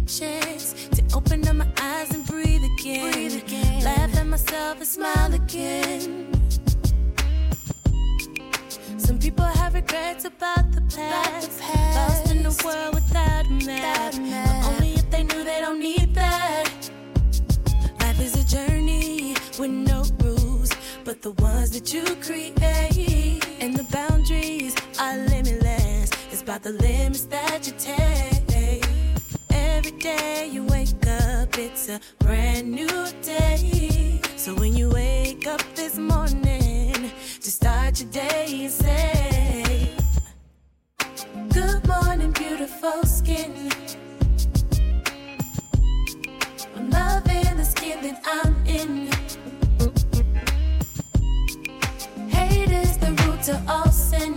a chance to open up my eyes and breathe again. Breathe again. Laugh at myself and smile again. Some people have regrets about the past. About the past. Lost in the world without a map. Without a map. But only if they knew they don't need that. Life is a journey with no rules, but the ones that you create and the boundaries are limitless. It's about the limits that you take every day you wake up, it's a brand new day. So when you wake up this morning, to start your day and say, Good morning, beautiful skin. I'm loving the skin that I'm in. Hate is the root to all sin.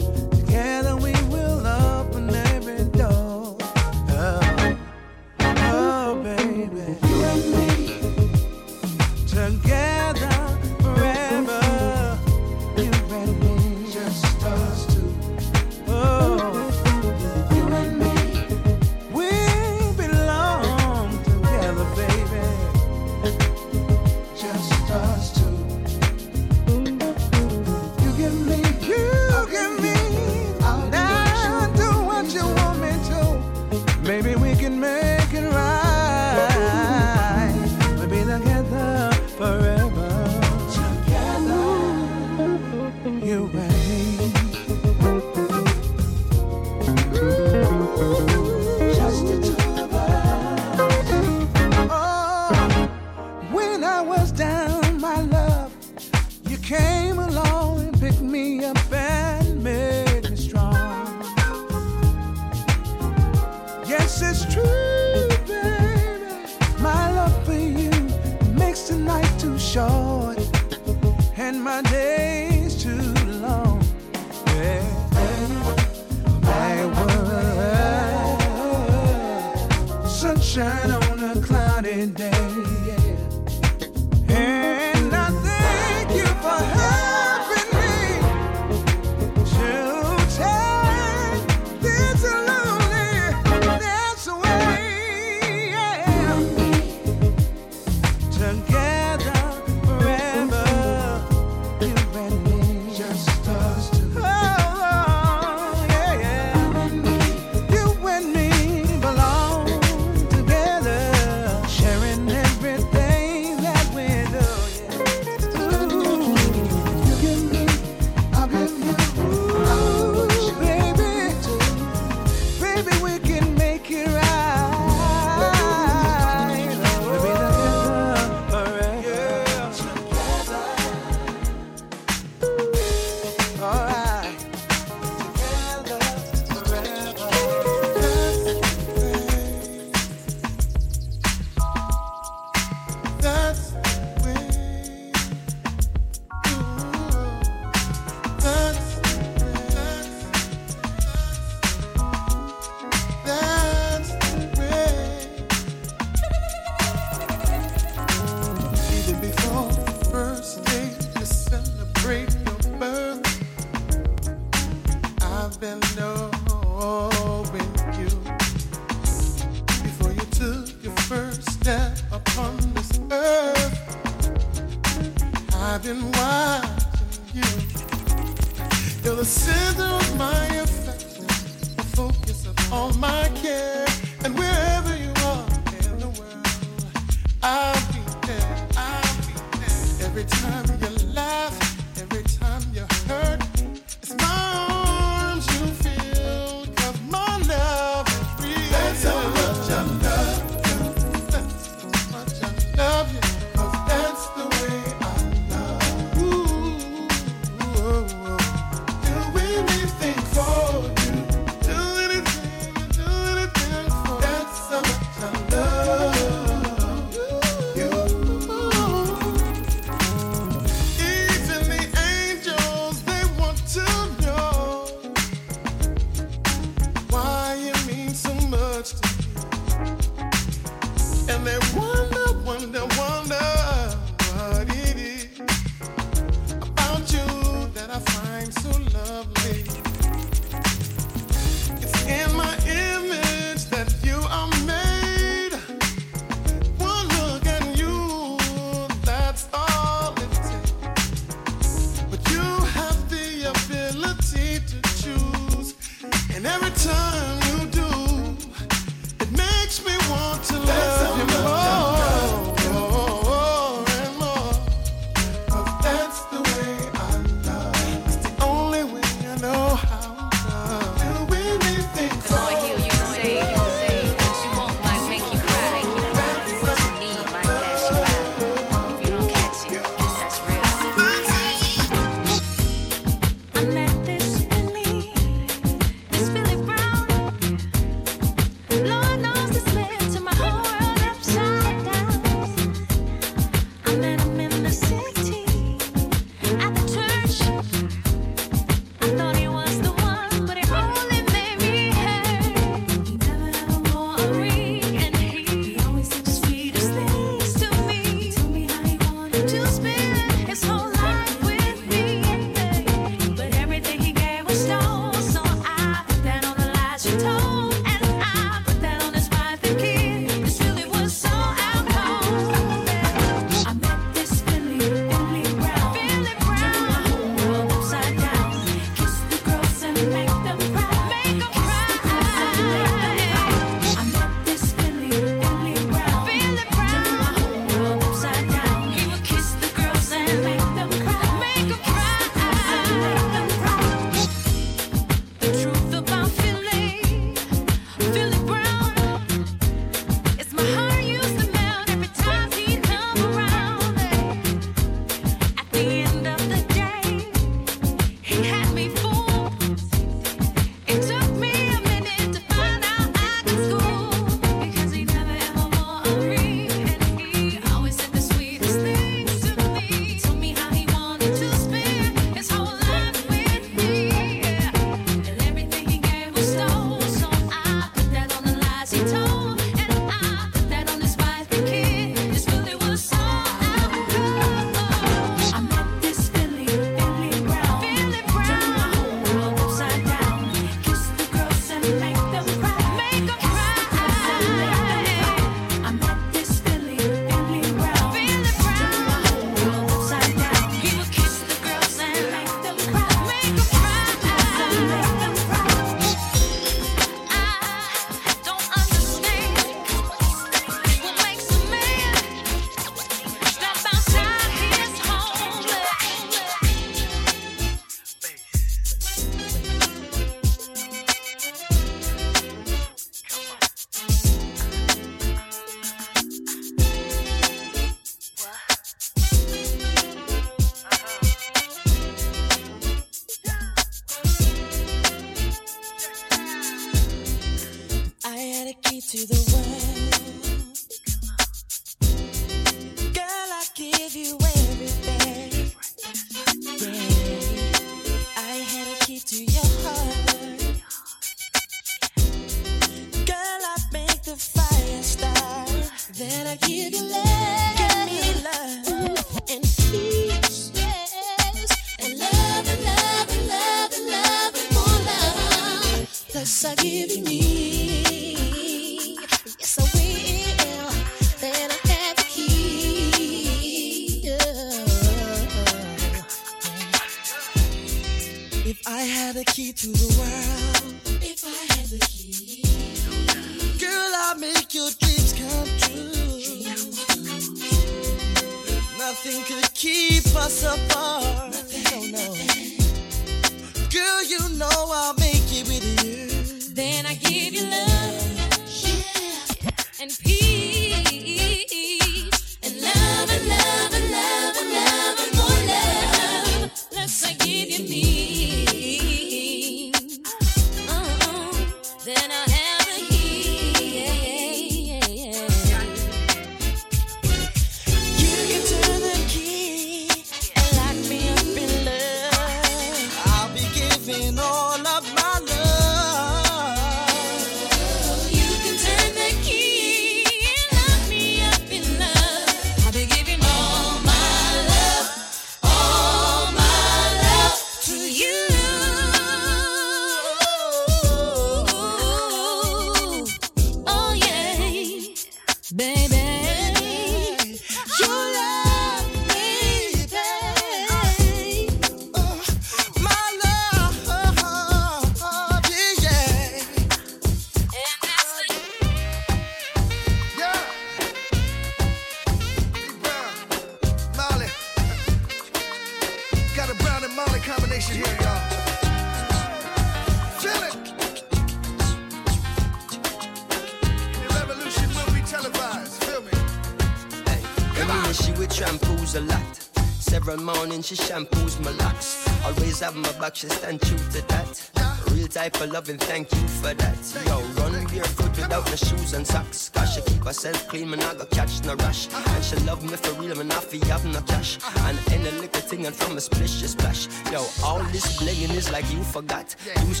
back, stand true to that. Real type of loving, thank you for that. Yo, run barefoot without no shoes and socks. Cause she keep herself clean, man, I got catch no rush. And she love me for real, man, I feel have no cash. And any little thing and from a splish, she splash. Yo, all this blinging is like you forgot. Use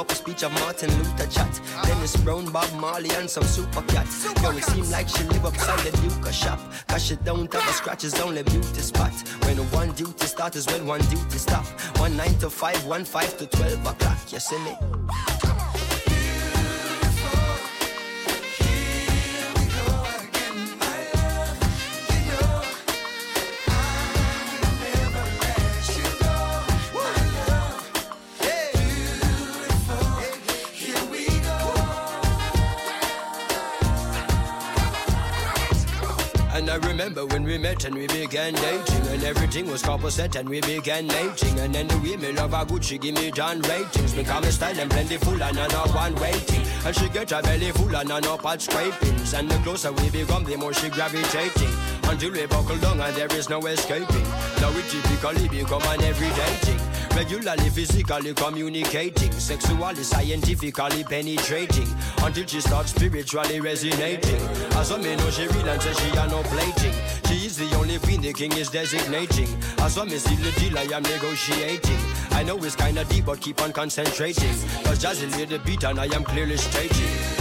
listen couple speech of Martin Luther chat. Dennis Brown, Bob Marley, and some super cats. Yo, it seem like she live upside the Duke shop. Cause she don't have a scratch, it's only beauty spot. When one duty start is when one duty stop. One nine to five, one five to twelve o'clock. You see me? Remember when we met and we began dating And everything was couple set and we began mating And then the love her good, she give me John ratings. Because my style and plentiful and know one waiting. And she get her belly full and know pot scrapings. And the closer we become, the more she gravitating. Until we buckle down and there is no escaping. Now we typically become an everyday thing Regularly, physically communicating, sexually, scientifically penetrating, until she starts spiritually resonating. As a me know she real and say she are no plating. She is the only queen the king is designating. As a the deal I am negotiating. I know it's kinda deep, but keep on concentrating. Cause Jazzy lay the beat and I am clearly stating.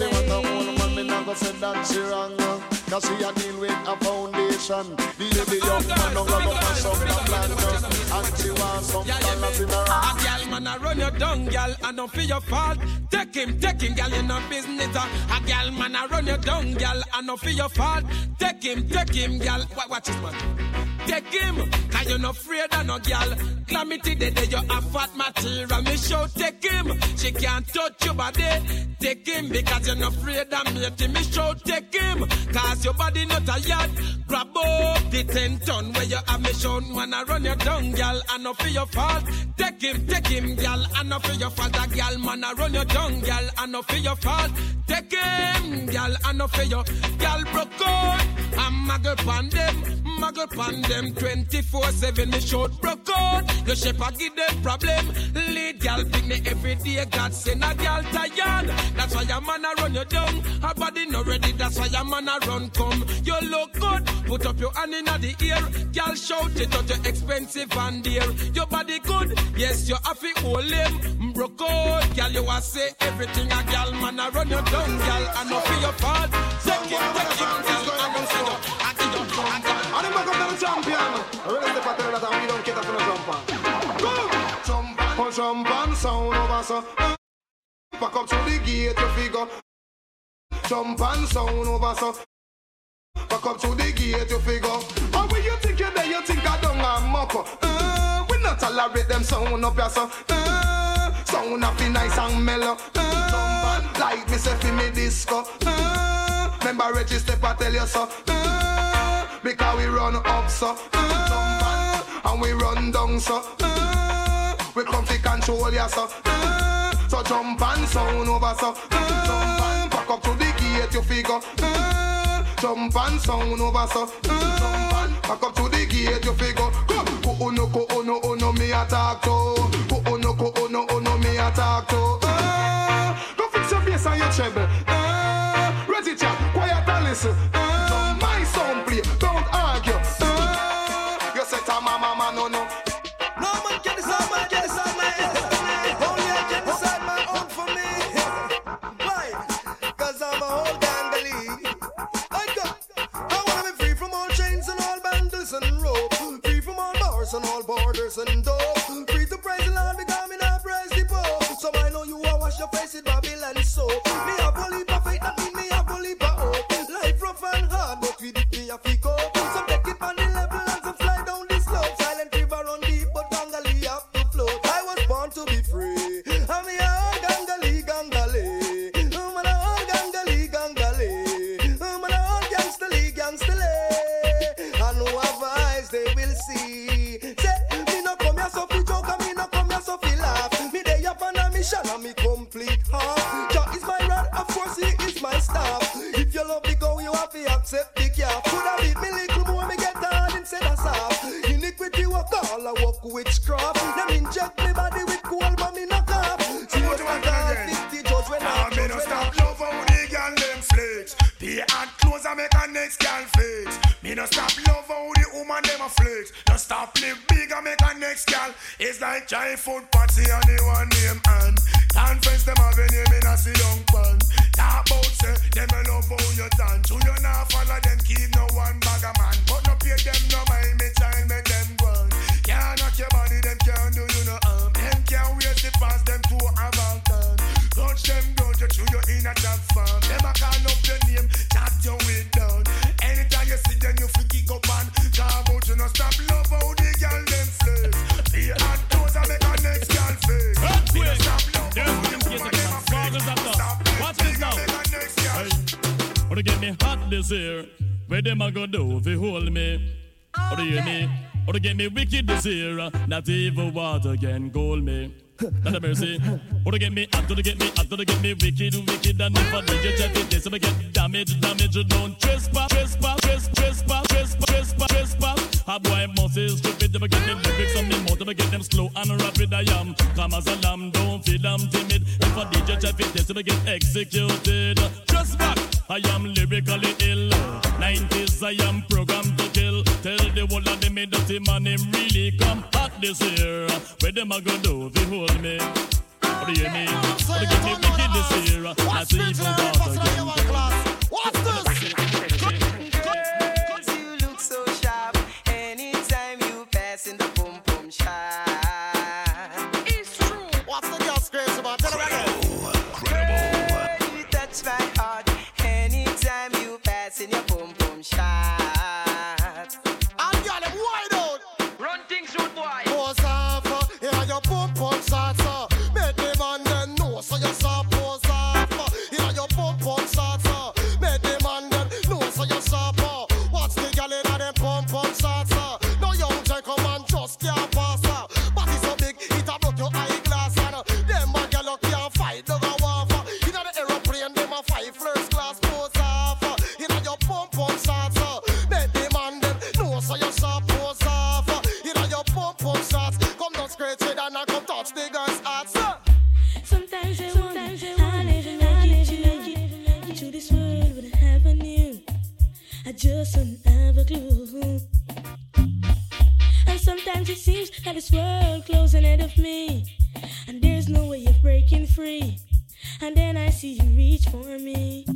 She want a old man, me not go say that she wrong. Cause she a deal with a foundation. The the oh, young man don't grab up and some the plan. And she want some dollars in her hand. A gal man a run you down, gal, and don't feel your fault. Take him, take him, gal, in a business. A gal man a run you down, gal, and don't feel your fault. Take him, take him, gal. Wa- Watch this man. Take him, cause you're not afraid of no gal. Calamity day, day, you have fat material. Me show, take him. She can't touch your body. Take him, because you're not afraid of me. Me show, take him. Cause your body not a yard. Grab up the 10 ton where you have me show. Man, I run you down, gal, and not for your fault. Take him, take him, gal, and not for your fault. A gal, man, I run you down, gal, and not for your fault. Take him, gal, and not for your gal broke out. I'm muggle pan them, muggle pan them 24 7. Me short broke out. Your shepherd give them problem. Lead gal pick me every day. God send a gal tired. That's why your man a run you down. Her body not ready. That's why your man a run come. You look good. Put up your hand in the ear. Gal shout it out. You expensive and dear. Your body good. Yes, you have to hold him. Broke out. Gal, you a say everything a gal man a run you down. Gal, I know for your fault. Take him, take him, gal. Up to the champion. Ready to battle that we don't cater to no jumper. Go! Oh, jump and sound over so. Back up to the gate, you figure. Jump sound over so. Back up to the gate, you figure. And when you think you're there, you think I don't have muck. Uh, we not tolerate them sound up so. Uh, sound up be nice and mellow. Uh, like me say me disco. Uh, remember register I tell you so. Uh, because we run up so. Uh, and we run down so. Uh, we come to control ya so. Uh, so jump and sound over so. Uh, jump and back up to the gate you figure. Uh, jump and sound over so. Uh, jump and back up to the gate you figure. Go, go, oh no, go, oh no, oh no, me attack to. Go, oh no, go, oh no, oh no, me attack to. Uh, go fix your face and your treble. Uh, ready chat, quiet and listen. Uh, sound play, don't argue. Uh, you say mama, no. No this year? Where them a go do you hold me? Or do you hear me? Or to get me wicked this year? Not even water can cool me. Not a mercy. Or to get me or to get me or to get me wicked, wicked, and if I DJ check it, this, I get damage, damage, you don't trespass, trespass, trespass, trespass, trespass, trespass, trespass. A boy must is stupid, if I get them lyrics on me if I get them slow and rapid, I am. Come as a lamb, don't feel I'm timid. If I DJ check it, this, I get executed. Back. I am lyrically ill. 90s, I am programmed to kill. Tell the whole of them, me dirty man, him really come hot this year. Where them a go do you hold me? What do you hear me? What do you get me wicked this year? Not even water again. What's this? You sometimes it seems that this world closing ahead of me, and there's no way of breaking free. And then I see you reach for me.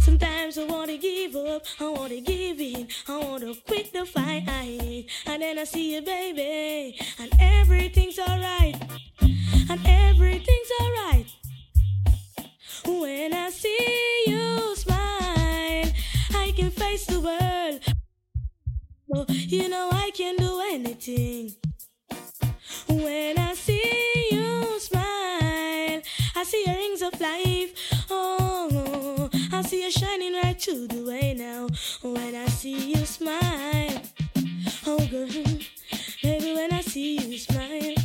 Sometimes I wanna give up, I wanna give in, I wanna quit the fight. And then I see you, baby, and everything's alright and everything's alright. When I see you smile, I can face the world. You know I can do anything. When I see you smile, I see your rings of life. Oh, I see you shining right through the way now. When I see you smile, oh girl, baby, when I see you smile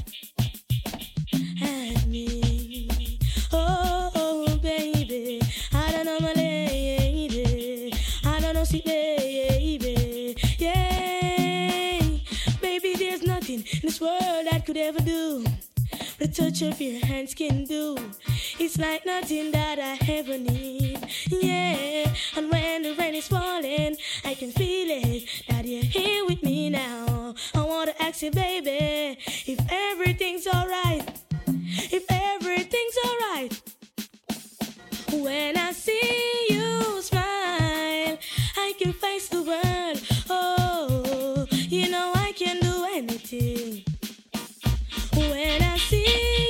this world I could ever do. The touch of your hands can do. It's like nothing that I ever need. Yeah, and when the rain is falling, I can feel it that you're here with me now. I wanna ask you, baby, if everything's alright. If everything's alright. When I see you smile, I can face the world. Oh, you know I can do anything. When I see you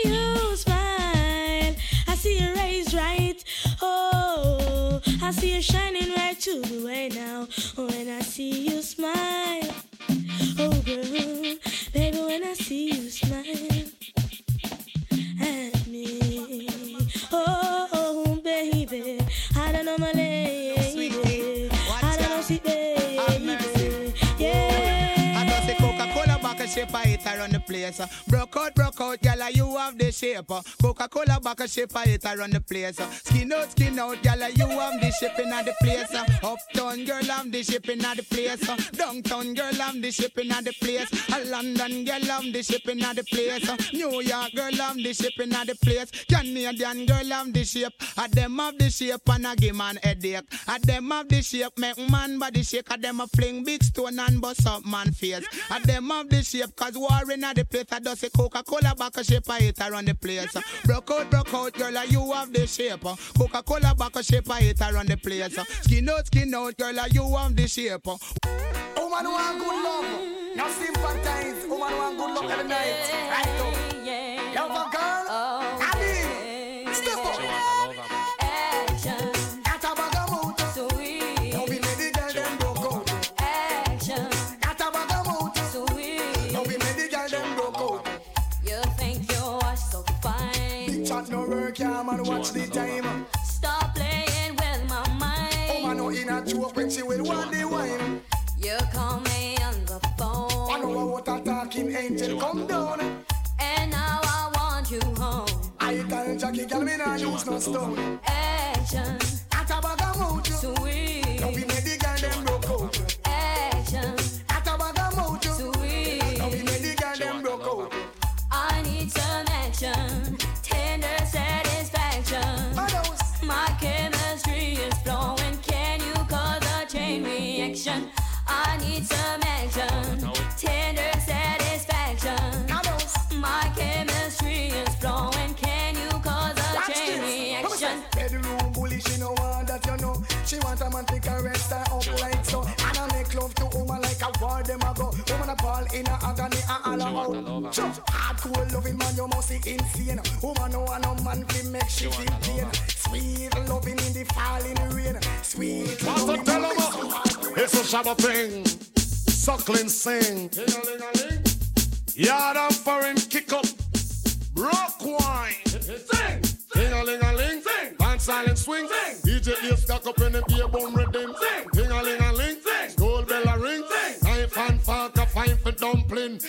of it I run the place. uh. Broke out, broke out, uh, you have the shape. uh. Coca-Cola back a shape, I I run the place. uh. Skin out, skin out, uh, you have the shipping at the place. uh. Uptown girl, I'm the shipping at the place. uh. Downtown girl, I'm the shipping at the place. A London girl, I'm the shipping at the place. uh. New York girl, I'm the shipping at the place. Canadian girl, I'm the shape. A them have the shape and I give man. A them have the shape, make man body shake. A them a fling big stone and bust up man face. A them have the shape, cause war in the place. I does a Coca-Cola back a shape, I hit around the place. Broke out, broke out, girl, you have the shape. Coca-Cola back a shape, I hit around the place. Skin out, skin out, girl, you have the shape. Woman who want good love. Now sympathize. Woman who want good love every night. Right no in a joke when she will want the wine. You call me on the phone. I know what a talking angel come down. And now I want you home. I tell Jackie, girl, me nah use no stone. Action. Her up like so. And I make love to woman like a war them a go. Woman a ball in a agony and all out. Sure. Hardcore loving man, you must be insane. Woman no want no man to make she feel pain. Sweet loving in the falling rain. Sweet What's loving up, tell 'em? It's a Shabba thing. Suckling sing. Yard and foreign kick up. Rock wine. Sing. Ding a ling a ling. Band silent swing. Sing. DJ ear stuck up in the beer bum rhythm. Ding a ling a ling. Gold bell a ring. Knife and fork a fine for dumpling.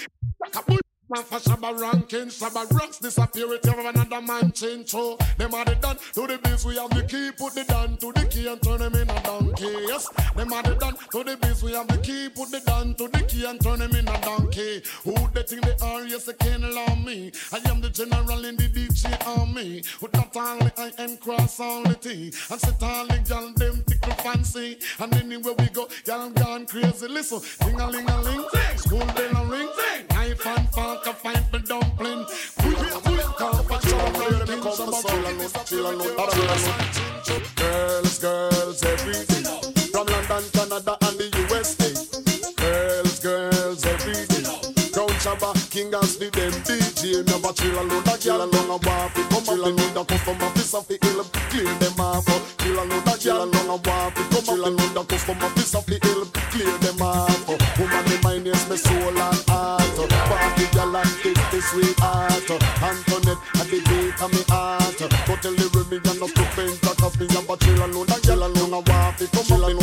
Kaboom. Man for Shabba ranking, Shabba rocks disappear with every another man change so Them are the done to the biz, we have the key, put the down to the key and turn them in a donkey. Yes, them are the done to the biz, we have the key, put the down to the key and turn them in a donkey. Who they think they are? Yes, they can't allow me. I am the general in the DJ army. With not only I am cross all the T. And sit all the gal them tickle fancy. And anywhere we go, gal gone crazy. Listen, ding a ling a ling, school bell a ring, knife and fork a fine for dumpling. Girls, girls, every day. From London, Canada, and the USA. Girls, girls, every day. Crown Shabba, King as the them DJ. Never chill and load, a girl along a walk. Come chill load, a customer piece of the hill. Clear them off. Chill and load, a girl along a walk. Come chill load, a customer sweetheart. Antoinette at the beat of me heart. Go tell the Remy and not that cause me have a chill load, a girl along a walk. Come and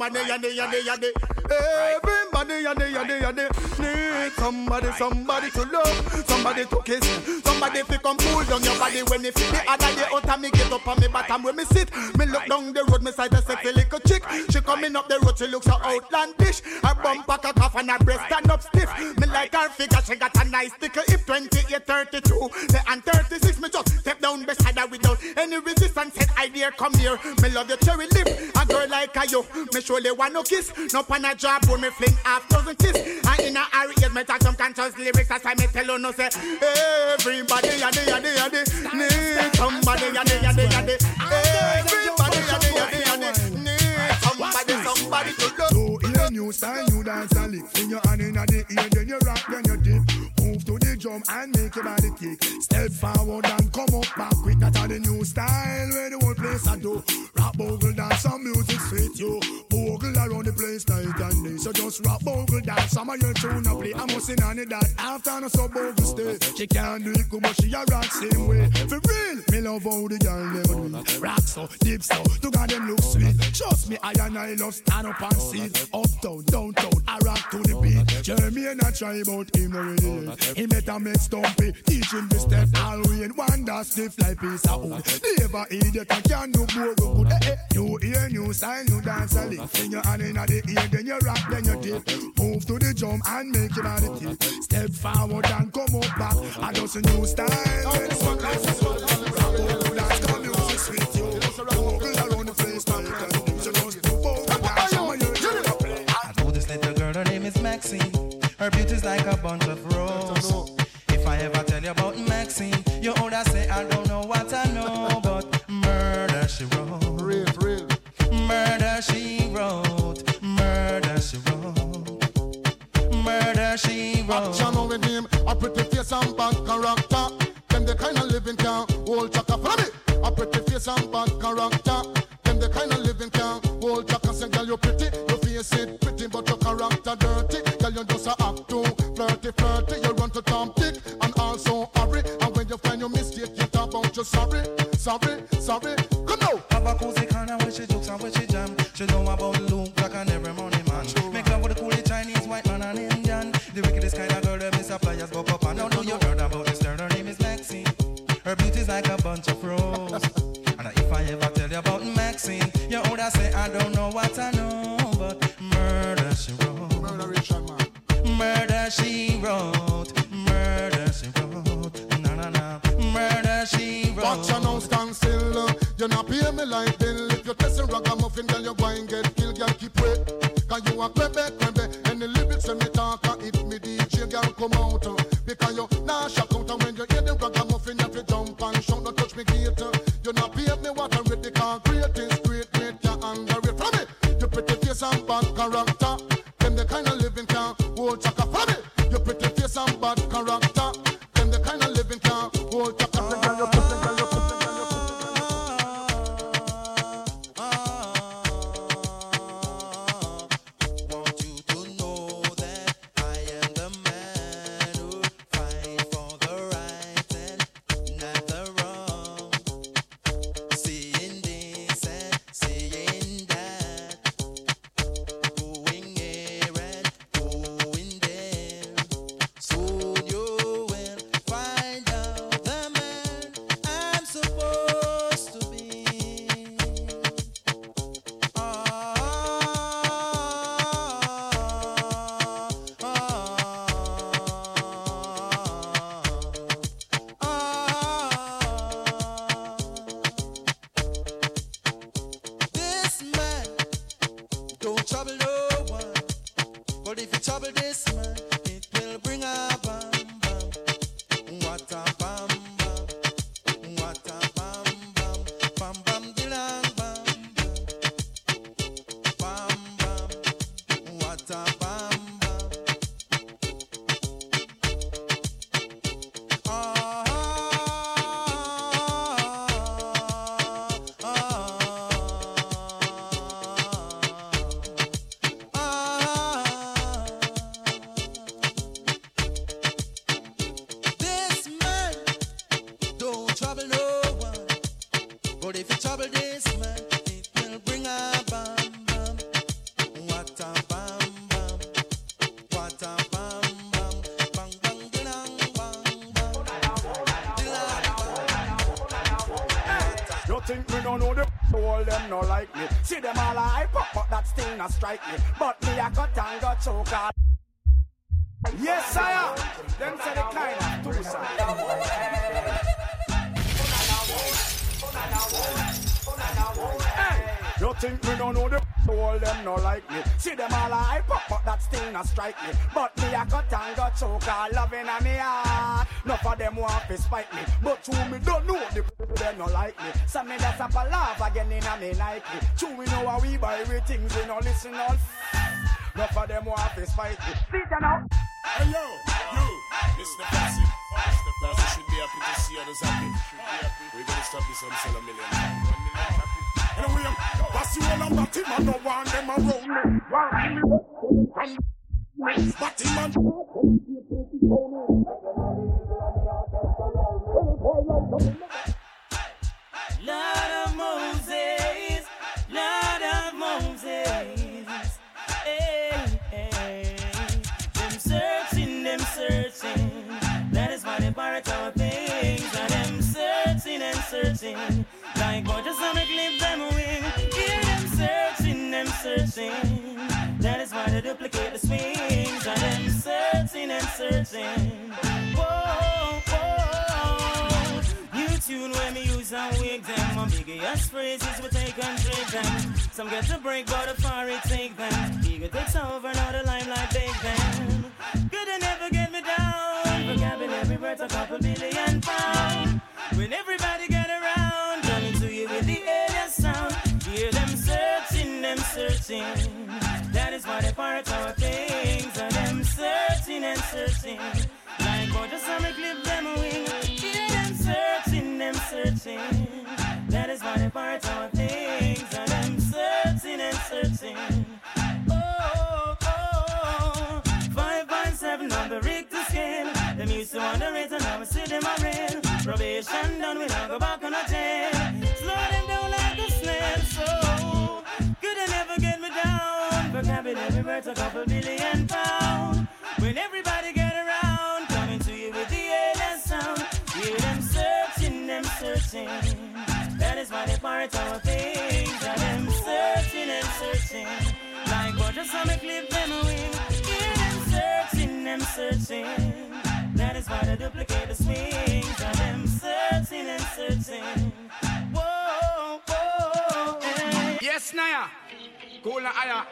somebody yadi yadi yadi. Everybody yadi yadi yadi need somebody somebody to love, somebody to kiss, somebody to come cool down your body when you feel the other day out of me get up on me bottom where me sit. Me look down the road, me sight a sexy little chick. She coming up the road, she looks so outlandish. Her bum pack a cough and her breast stand up stiff. Me like her figure, she got a nice tickle hip 28, 32, say, and 36. Me just step down beside her without any resistance. Said, I dear, come here. Me love your cherry you, me surely want no kiss. No pan a job, when me fling half dozen kiss. And in a hurry, yes, me talk some conscious lyrics. That's why me tell you no say, everybody, yadi, yadi, yadi, need somebody, yadi, yadi, yadi. Everybody, yadi, yadi, yadi, need somebody, somebody to love. In new style, you dance and lick. Fling your hand in the ear, then you rock, then you dip. Move to the drum and make your body kick. Step forward and come up back quick. That's how the new style where the whole place I do. Rock bogle dance, some music sweet you. Bogle around the place night and day. So just rock bogle dance, some of your tune a play. I'm sing on it that after no so bogle stay. She can't do it good, but she a rock same way. For real, me love how the girl never do. Rock so, deep so, to God them look sweet. Trust me, I and I love stand up and see. Uptown, downtown, I rock to the beat. Jeremy and I try about him already. He better make stumpy, teach him the step. All we in wonder stiff like piece of wood. Never idiot, I can't do more good. Eh. New ear, new style, new dance a lick. Fling your hand in the ear, then you rock, then you dip. Move to the drum and make your body tip. Step forward and come up back. I just a new style. It's what life is all. Rock, roll, dance, come music sweet you. Bogle around the place, man. So just bogle dance, some of your I know this little girl, her name is Maxine. Her beauty's like a bunch of roses. If I ever tell you about Maxine, you older say I don't know what I Murder she wrote. Action with him, a pretty face and bad character. Them the kind of living can hold chaka. Follow me. A pretty face and bad character. Them the kind of living can hold chaka. Say, girl, you pretty, your face it pretty, but your character dirty. Girl, you just a act too flirty, flirty. You run to Tom Dick and also hurry. And when you find your mistake, you talk about you sorry, sorry, sorry. Come now. Have a cozy corner where she jokes and where she jam. She know about the coolie Chinese, white man and Indian. The wickedest kind of girl, them is a flyers pop and now do you about this girl, her name is Maxine. Her beauty's like a bunch of roses. And if I ever tell you about Maxine, you would say I don't know what I know, but murder she wrote. Murder Richard man. Murder she wrote. Murder she wrote. Na na na. Murder she wrote. Watch you now stand still. uh, You not pay me like bill. If you're testing ragamuffin, girl, you go and get killed. Girl, keep wait. Cause you a crebe, crebe. And the lyrics when me talk, DJ, Think me no know the all them no like me. See them all a hype but that still not strike me. But me a cut and got choke all. Yes I am. Them say the kind of two Hey, think me no know the all them no like me See them all hype up but that still not strike me But me a cut and got choke all loving a me heart Enough of them want to spite me But true me don't know the they no like me So me just up a laugh again in a me Nike True we know how we buy we things we no listen all Enough of them want to spite me See you now Hey yo, you, Mr. Passy. Mr. Passy should be happy to see others happy. We're gonna stop this on sell a million. Anyway, that's you all about him, I don't want them around me. Me, but him Lord of Moses, Lord of Moses. Hey, hey. Them searching, them searching. That is why they pirate our things. And them searching and searching. Like gorgeous on a clip, them wing. Hear them searching, them searching. That is why they duplicate the swings. And them searching and searching. Whoa, whoa. New tune when me use and wig them. My biggest phrases we take and trade them. Some get to break, but the far take them. Ego takes over, now the limelight take them. Good and never get me down. Vocabulary worth a couple billion pounds. When everybody get searching. That is why they part our things. And them searching and searching. Like gorgeous summer clip them wing. Them searching, them searching. That is why they part our things. a couple million pound. When everybody get around, coming to you with the ALS sound. Hear them searching, them searching. That is why they pirate our things. Hear them searching and searching. Like what just how clip them wing. Hear them searching, them searching. That is why they duplicate the swings. Them searching. Yes, Naya. Cool na aya.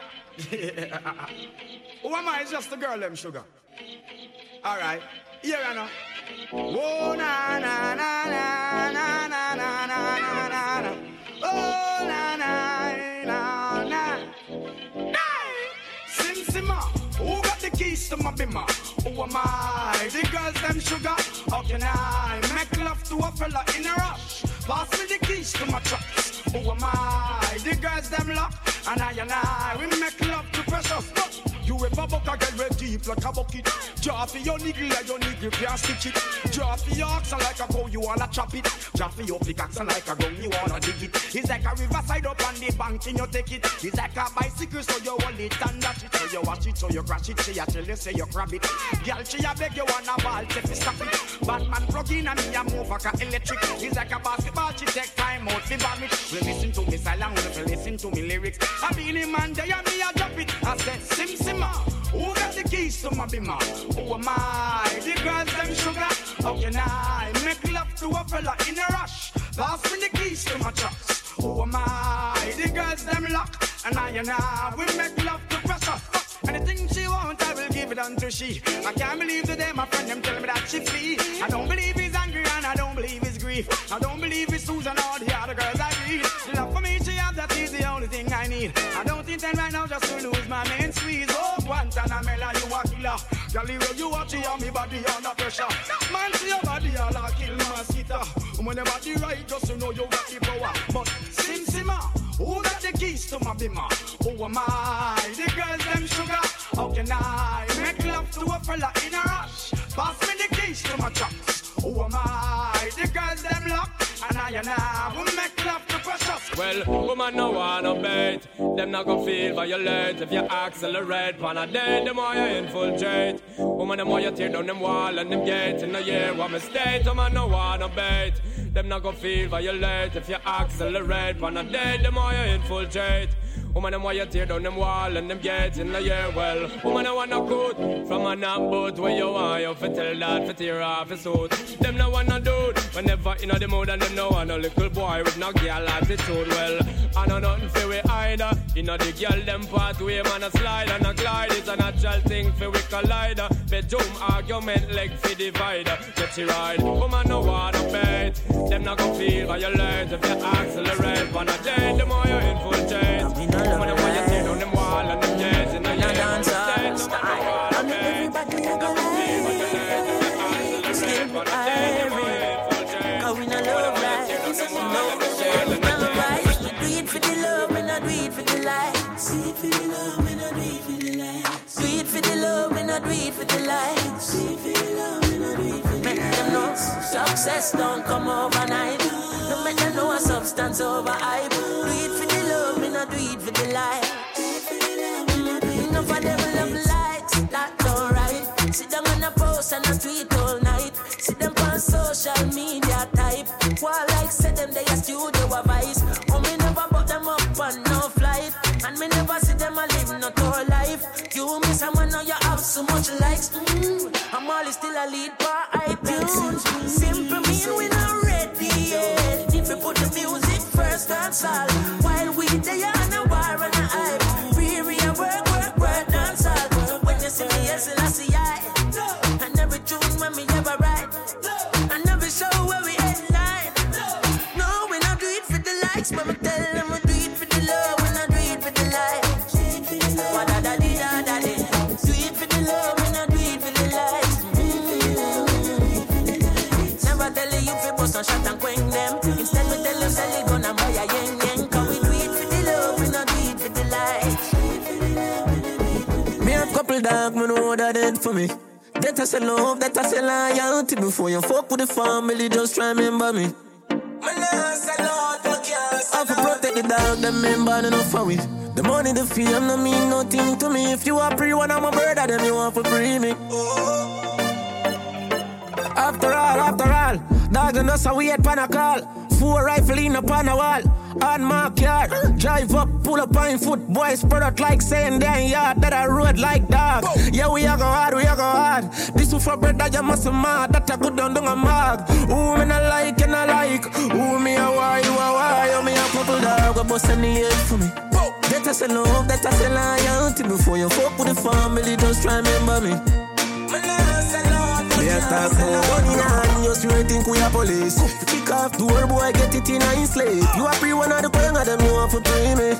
Who am I? It's just the girl, them sugar. All right. Here I know. Whoa, na na na na na na na na na na. Oh, na na na na. Sim Simma, keys to my bimmer? Who am I? The girls them sugar. How can I make love to a fella in a rush? Pass me the keys to my trucks. Who am I? The girls them lock. And I and I, we make love to precious. But you ever buck a girl with deep like a bucket? Draw for your niggle like your niggle can't stitch it. Draw for your oxen like a cow, you wanna chop it. Draw for your pickaxe like a gun, you wanna dig it. It's like a riverside up on the bank and you take it. It's like a bicycle, so you hold it and dash it. So you watch it, so you crash it. She a tell you, say you grab it. Girl, she a beg you wanna ball, take me stop it. Batman plug in and me a move like a electric. It's like a basketball, she take time out, fi bomb it. We listen to me silent, we listen to me lyrics. I be the man, there and me a drop it. I said, Sim Simma, ah, who got the keys to my bimmer? Who am I? The girls them sugar. How can I make love to a fella in a rush? Pass me the keys to my trucks. Who am I? The girls them lock. And I and I, we make love to pressure. Anything she want, I will give it unto she. I can't believe today my friend them tell me that she free. I don't believe he's angry and I don't believe he's grief. I don't believe it's Susan or the other girls I I right now just to lose my main squeeze. Oh, Guantanamela, you a killer. Girl, you you watch you on me body under pressure. Man, see your body all a kill mosquito. When your body right, just to know you got the power. But Sim Simma, who got the keys to my bimmer? Who am I? The girls them sugar. How can I make love to a fella in a rush? Pass me the keys to my trucks. Who am I? The girls them lock. And I and I will make love to precious. Well, woman no wanna bait. Them not gonna feel violate if you accelerate. Pan a day, the more you infiltrate. Woman, the more you tear down them wall and them gate. In a year, what mistake? Woman no wanna bait. Them not gonna feel violate if you accelerate. Pan a day, the more you infiltrate. Woman, them why you tear down them wall and them gate in the year. Well, woman, I wanna good from a knock boat where you are. You fit tell that for tear off his suit. Them no wanna dude whenever in the mood and them no want a little boy with no girl attitude. Well, I know nothing for we either. Know the girl them pathway man a slide and a glide. It's a natural thing for we collide. Bedroom argument leg for divider. Get you ride. Woman no wanna bait. Them not gonna feel violate if you accelerate. On a day, the more you infiltrate. Woman, the more you tear down them wall and them gates in the year. dance Style. I mean, everybody a go Still irate. Cause we no love life. No, no right. We do it for the love, we not do it for the likes. Do it for the love, we not do it for the likes. Do it for the love, we not do it for the likes. Do it for the love, we not do it for the likes. Make them know success don't come overnight. No make them know a substance over hype. Do it for love, not do it for the likes. Mm, enough of them love likes, that's alright. Sit down on a post and a tweet yeah. Say love, that I say loyalty. Before you fuck with the family, just try remember me. My last hello fuckers. I for protect the dog, them member enough for we. The money, the fame, no mean nothing to me. If you are free, one of my brother, then you want for free me. Oh. After all, after all, Dog and us, we hit pan a call. Four rifle in upon a wall. On my car, drive up, pull up on foot. Boys spread out like saying they ain't yard. That I rode like dog. Yeah, we a go hard, we a go hard. This is for bread that you must mad. That a good down down a mag. Who me not like and I like. Who me a why, you a why. You me a couple dog. We bust the head for me. That I say love, that I say loyalty. Before you fuck with the family, just remember me. A talk about money in hand, you straight think we a police. Kick off the door, boy, get it in a sleep. You a pre one of the young of them, you want to pre me.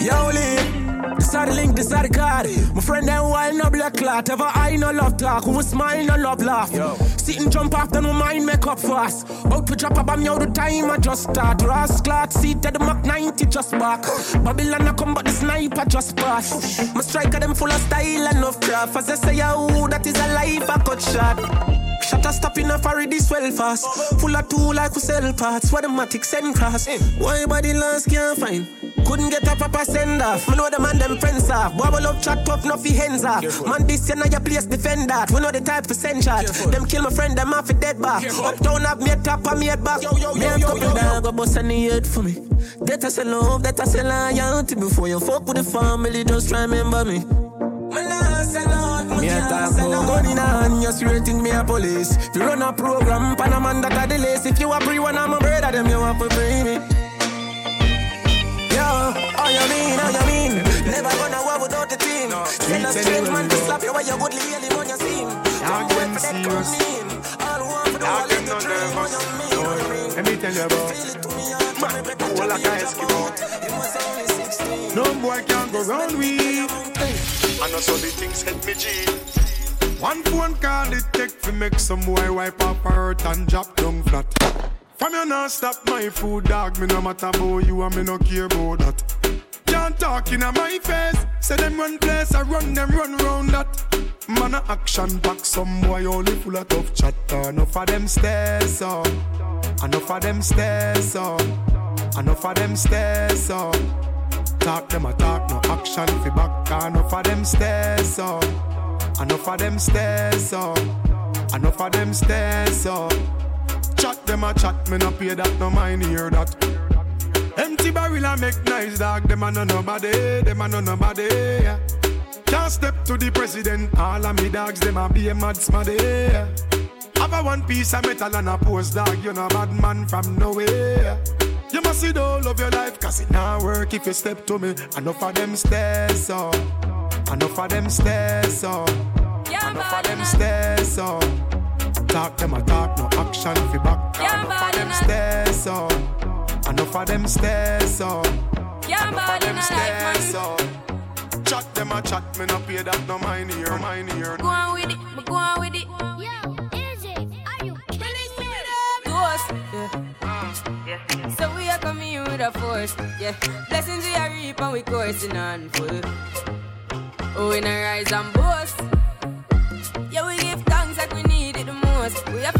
Yo, Lee. This are the link, this are the card. My friend them wild no black clot. Ever I no love talk, who smile no love laugh. Sit and jump after no mind make up fast. Out to drop a bomb, yo, the time I just start. Ross clot, seat at the Mach 90 just back. Babylon I come, but the sniper just pass. My striker them full of style and of craft. As I say, yo, that is a life I cut shot. Shut a stop in a furry this well fast. Full of two like we sell parts. What the matic send cross. Why body last can't find? Couldn't get up a proper send off. Me know the man them friends off. Bubble up chat tough, no fi hands off. Man, this year now your place defend that. We know the type for send shot. Them kill my friend, them off a dead back. Uptown have me a top and me a back. Me a couple dog, go bust any head for me. That I say love, that I say loyalty. Before you fuck with the family, just try remember me. Me a talk about gun in hand, you straight me a police. If you run a program, pan a man that a the lace. If you a pre one, I'm a brother, them you want to bring me. Yo, how you mean, how you mean? Never gonna war without the team. Send a strange man to slap you while you good leave him on your scene. Don't wait for that come in. All who for the whole in the dream, what you mean? Let me tell you about like a No boy can go round we I know so the things hit me G. One phone call it take to make some boy wipe up hurt and drop down flat. From you not stop my food dog. Me no matter about you and me no care about that. Can't talk in my face. Say them run place I run them run round that. Man a action back some boy only full of tough chatter Enough of them stairs up Enough of them stairs up Enough of them stairs up Talk them a talk, no action fi back Enough of them stairs up Enough of them stairs up Enough of them stairs up Chat them a chat, me no pay that, no mind hear that Empty barrel a make nice dog, them a no nobody, them a no nobody yeah. Can't step to the president, all of me dogs, them a be a mad smaddy. Have a one piece of metal and a post dog, you know bad man from nowhere. You must see the whole of your life, cause it not work if you step to me. Enough of them stairs up, enough of them stairs up, enough of them stairs up. Talk them a talk, no action fi back. Enough of them stairs up, enough of them stairs up, enough of them stairs up. Chat them a chat, me no pay that, no mind here, mind here. Go on with it, go on with it. With a force, yeah. Blessings we are reap and we coursing on full. Oh, we not rise and boast. Yeah, we give thanks like we need it the most. We have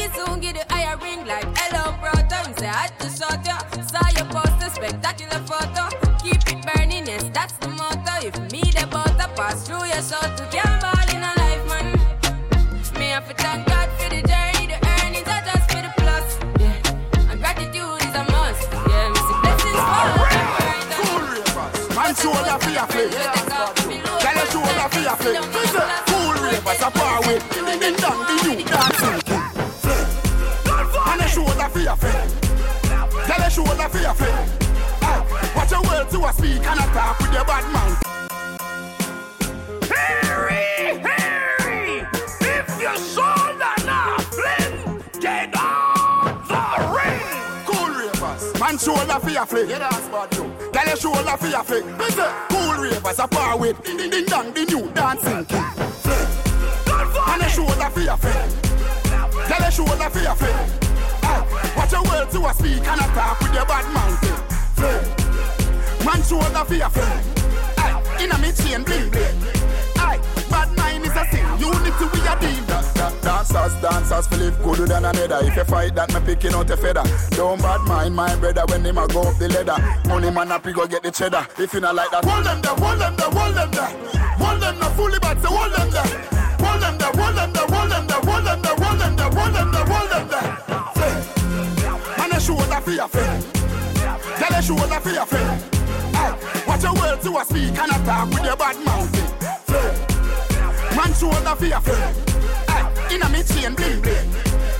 me soon, get the higher ring like hello, brother. Me say, I just shot ya. Saw your poster, spectacular photo. Keep it burning, yes, that's the motto. If me the butter pass through your soul to can't ball in a life, man. Me have to thank God for the journey, the earnings are just for the plus. Yeah, and gratitude is a must. Yeah, me see blessings fall. Man shoulder for your shoulder for flick Yeah, that's bad you Tell your shoulder for your flick cool ravers a power with Ding ding dong, the new dancing king Man a shoulder for your flick Tell your shoulder for your friend. Ah, watch your words to a speak and a talk with your bad mouth. Friend, man shoulder for your friend. Aye, ah, in a me chain bling bling. A sin. Unity we a deal. Da, da, dancers, dancers, Philip gooder than another. If you fight that, me picking out a feather. Don't bad mind my brother when him a go up the ladder. Money man up, he go get the cheddar. If you not like that, hold them there, hold them there, hold them there. Hold them there, fully back, so hold them there. Hold them there, hold them there, hold them there, hold them there, hold them there, hold them there, hold them there. Say, Man, a shoulder for your friend. Tell a shoulder for your friend. Watch your words to a speak and a talk with your bad mouth. Man shoulder. Aye, in a me chain bling bling.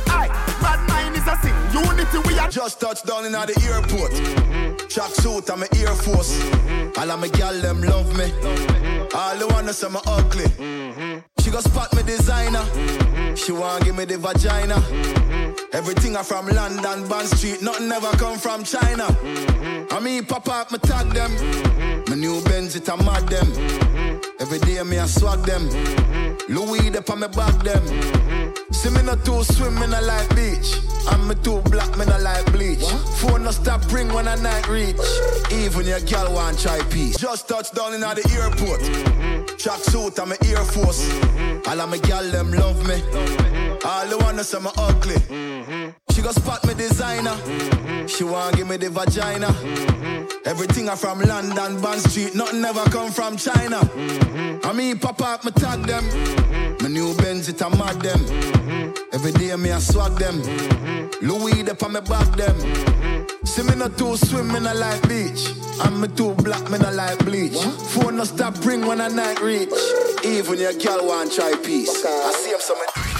Aye, bad mind is a. Unity we are Just touched down in the airport. Track suit, I'm a Air Force. All of my gal them love me. All the wanna say me ugly. She go spot me designer. She want give me the vagina. Everything I from London, Bond Street. Nothing ever come from China. I mean, pop up, me tag them. My new Benz, it a mad them. Every day me I swag them. Louis, they on me back them. See me not too swim, me not like beach. And me too black, me not like bleach. Phone no stop ring when I night reach. Even your girl want try peace. Just touched down in the airport. Track suit, I'm a Air Force. All of my them love me. All the wanna say me ugly. Mm-hmm. She go spot me designer. Mm-hmm. She want give me the vagina. Mm-hmm. Everything I from London, Bond Street. Nothing ever come from China. I mean, pop up, me tag them. My new Benz, it a mad them. Every day me I swag them. Louis, they on me back them. See me not too swim, me not like beach. And me too black, me not like bleach. Phone no stop ring when I night reach. Even your girl want try peace. I see him some.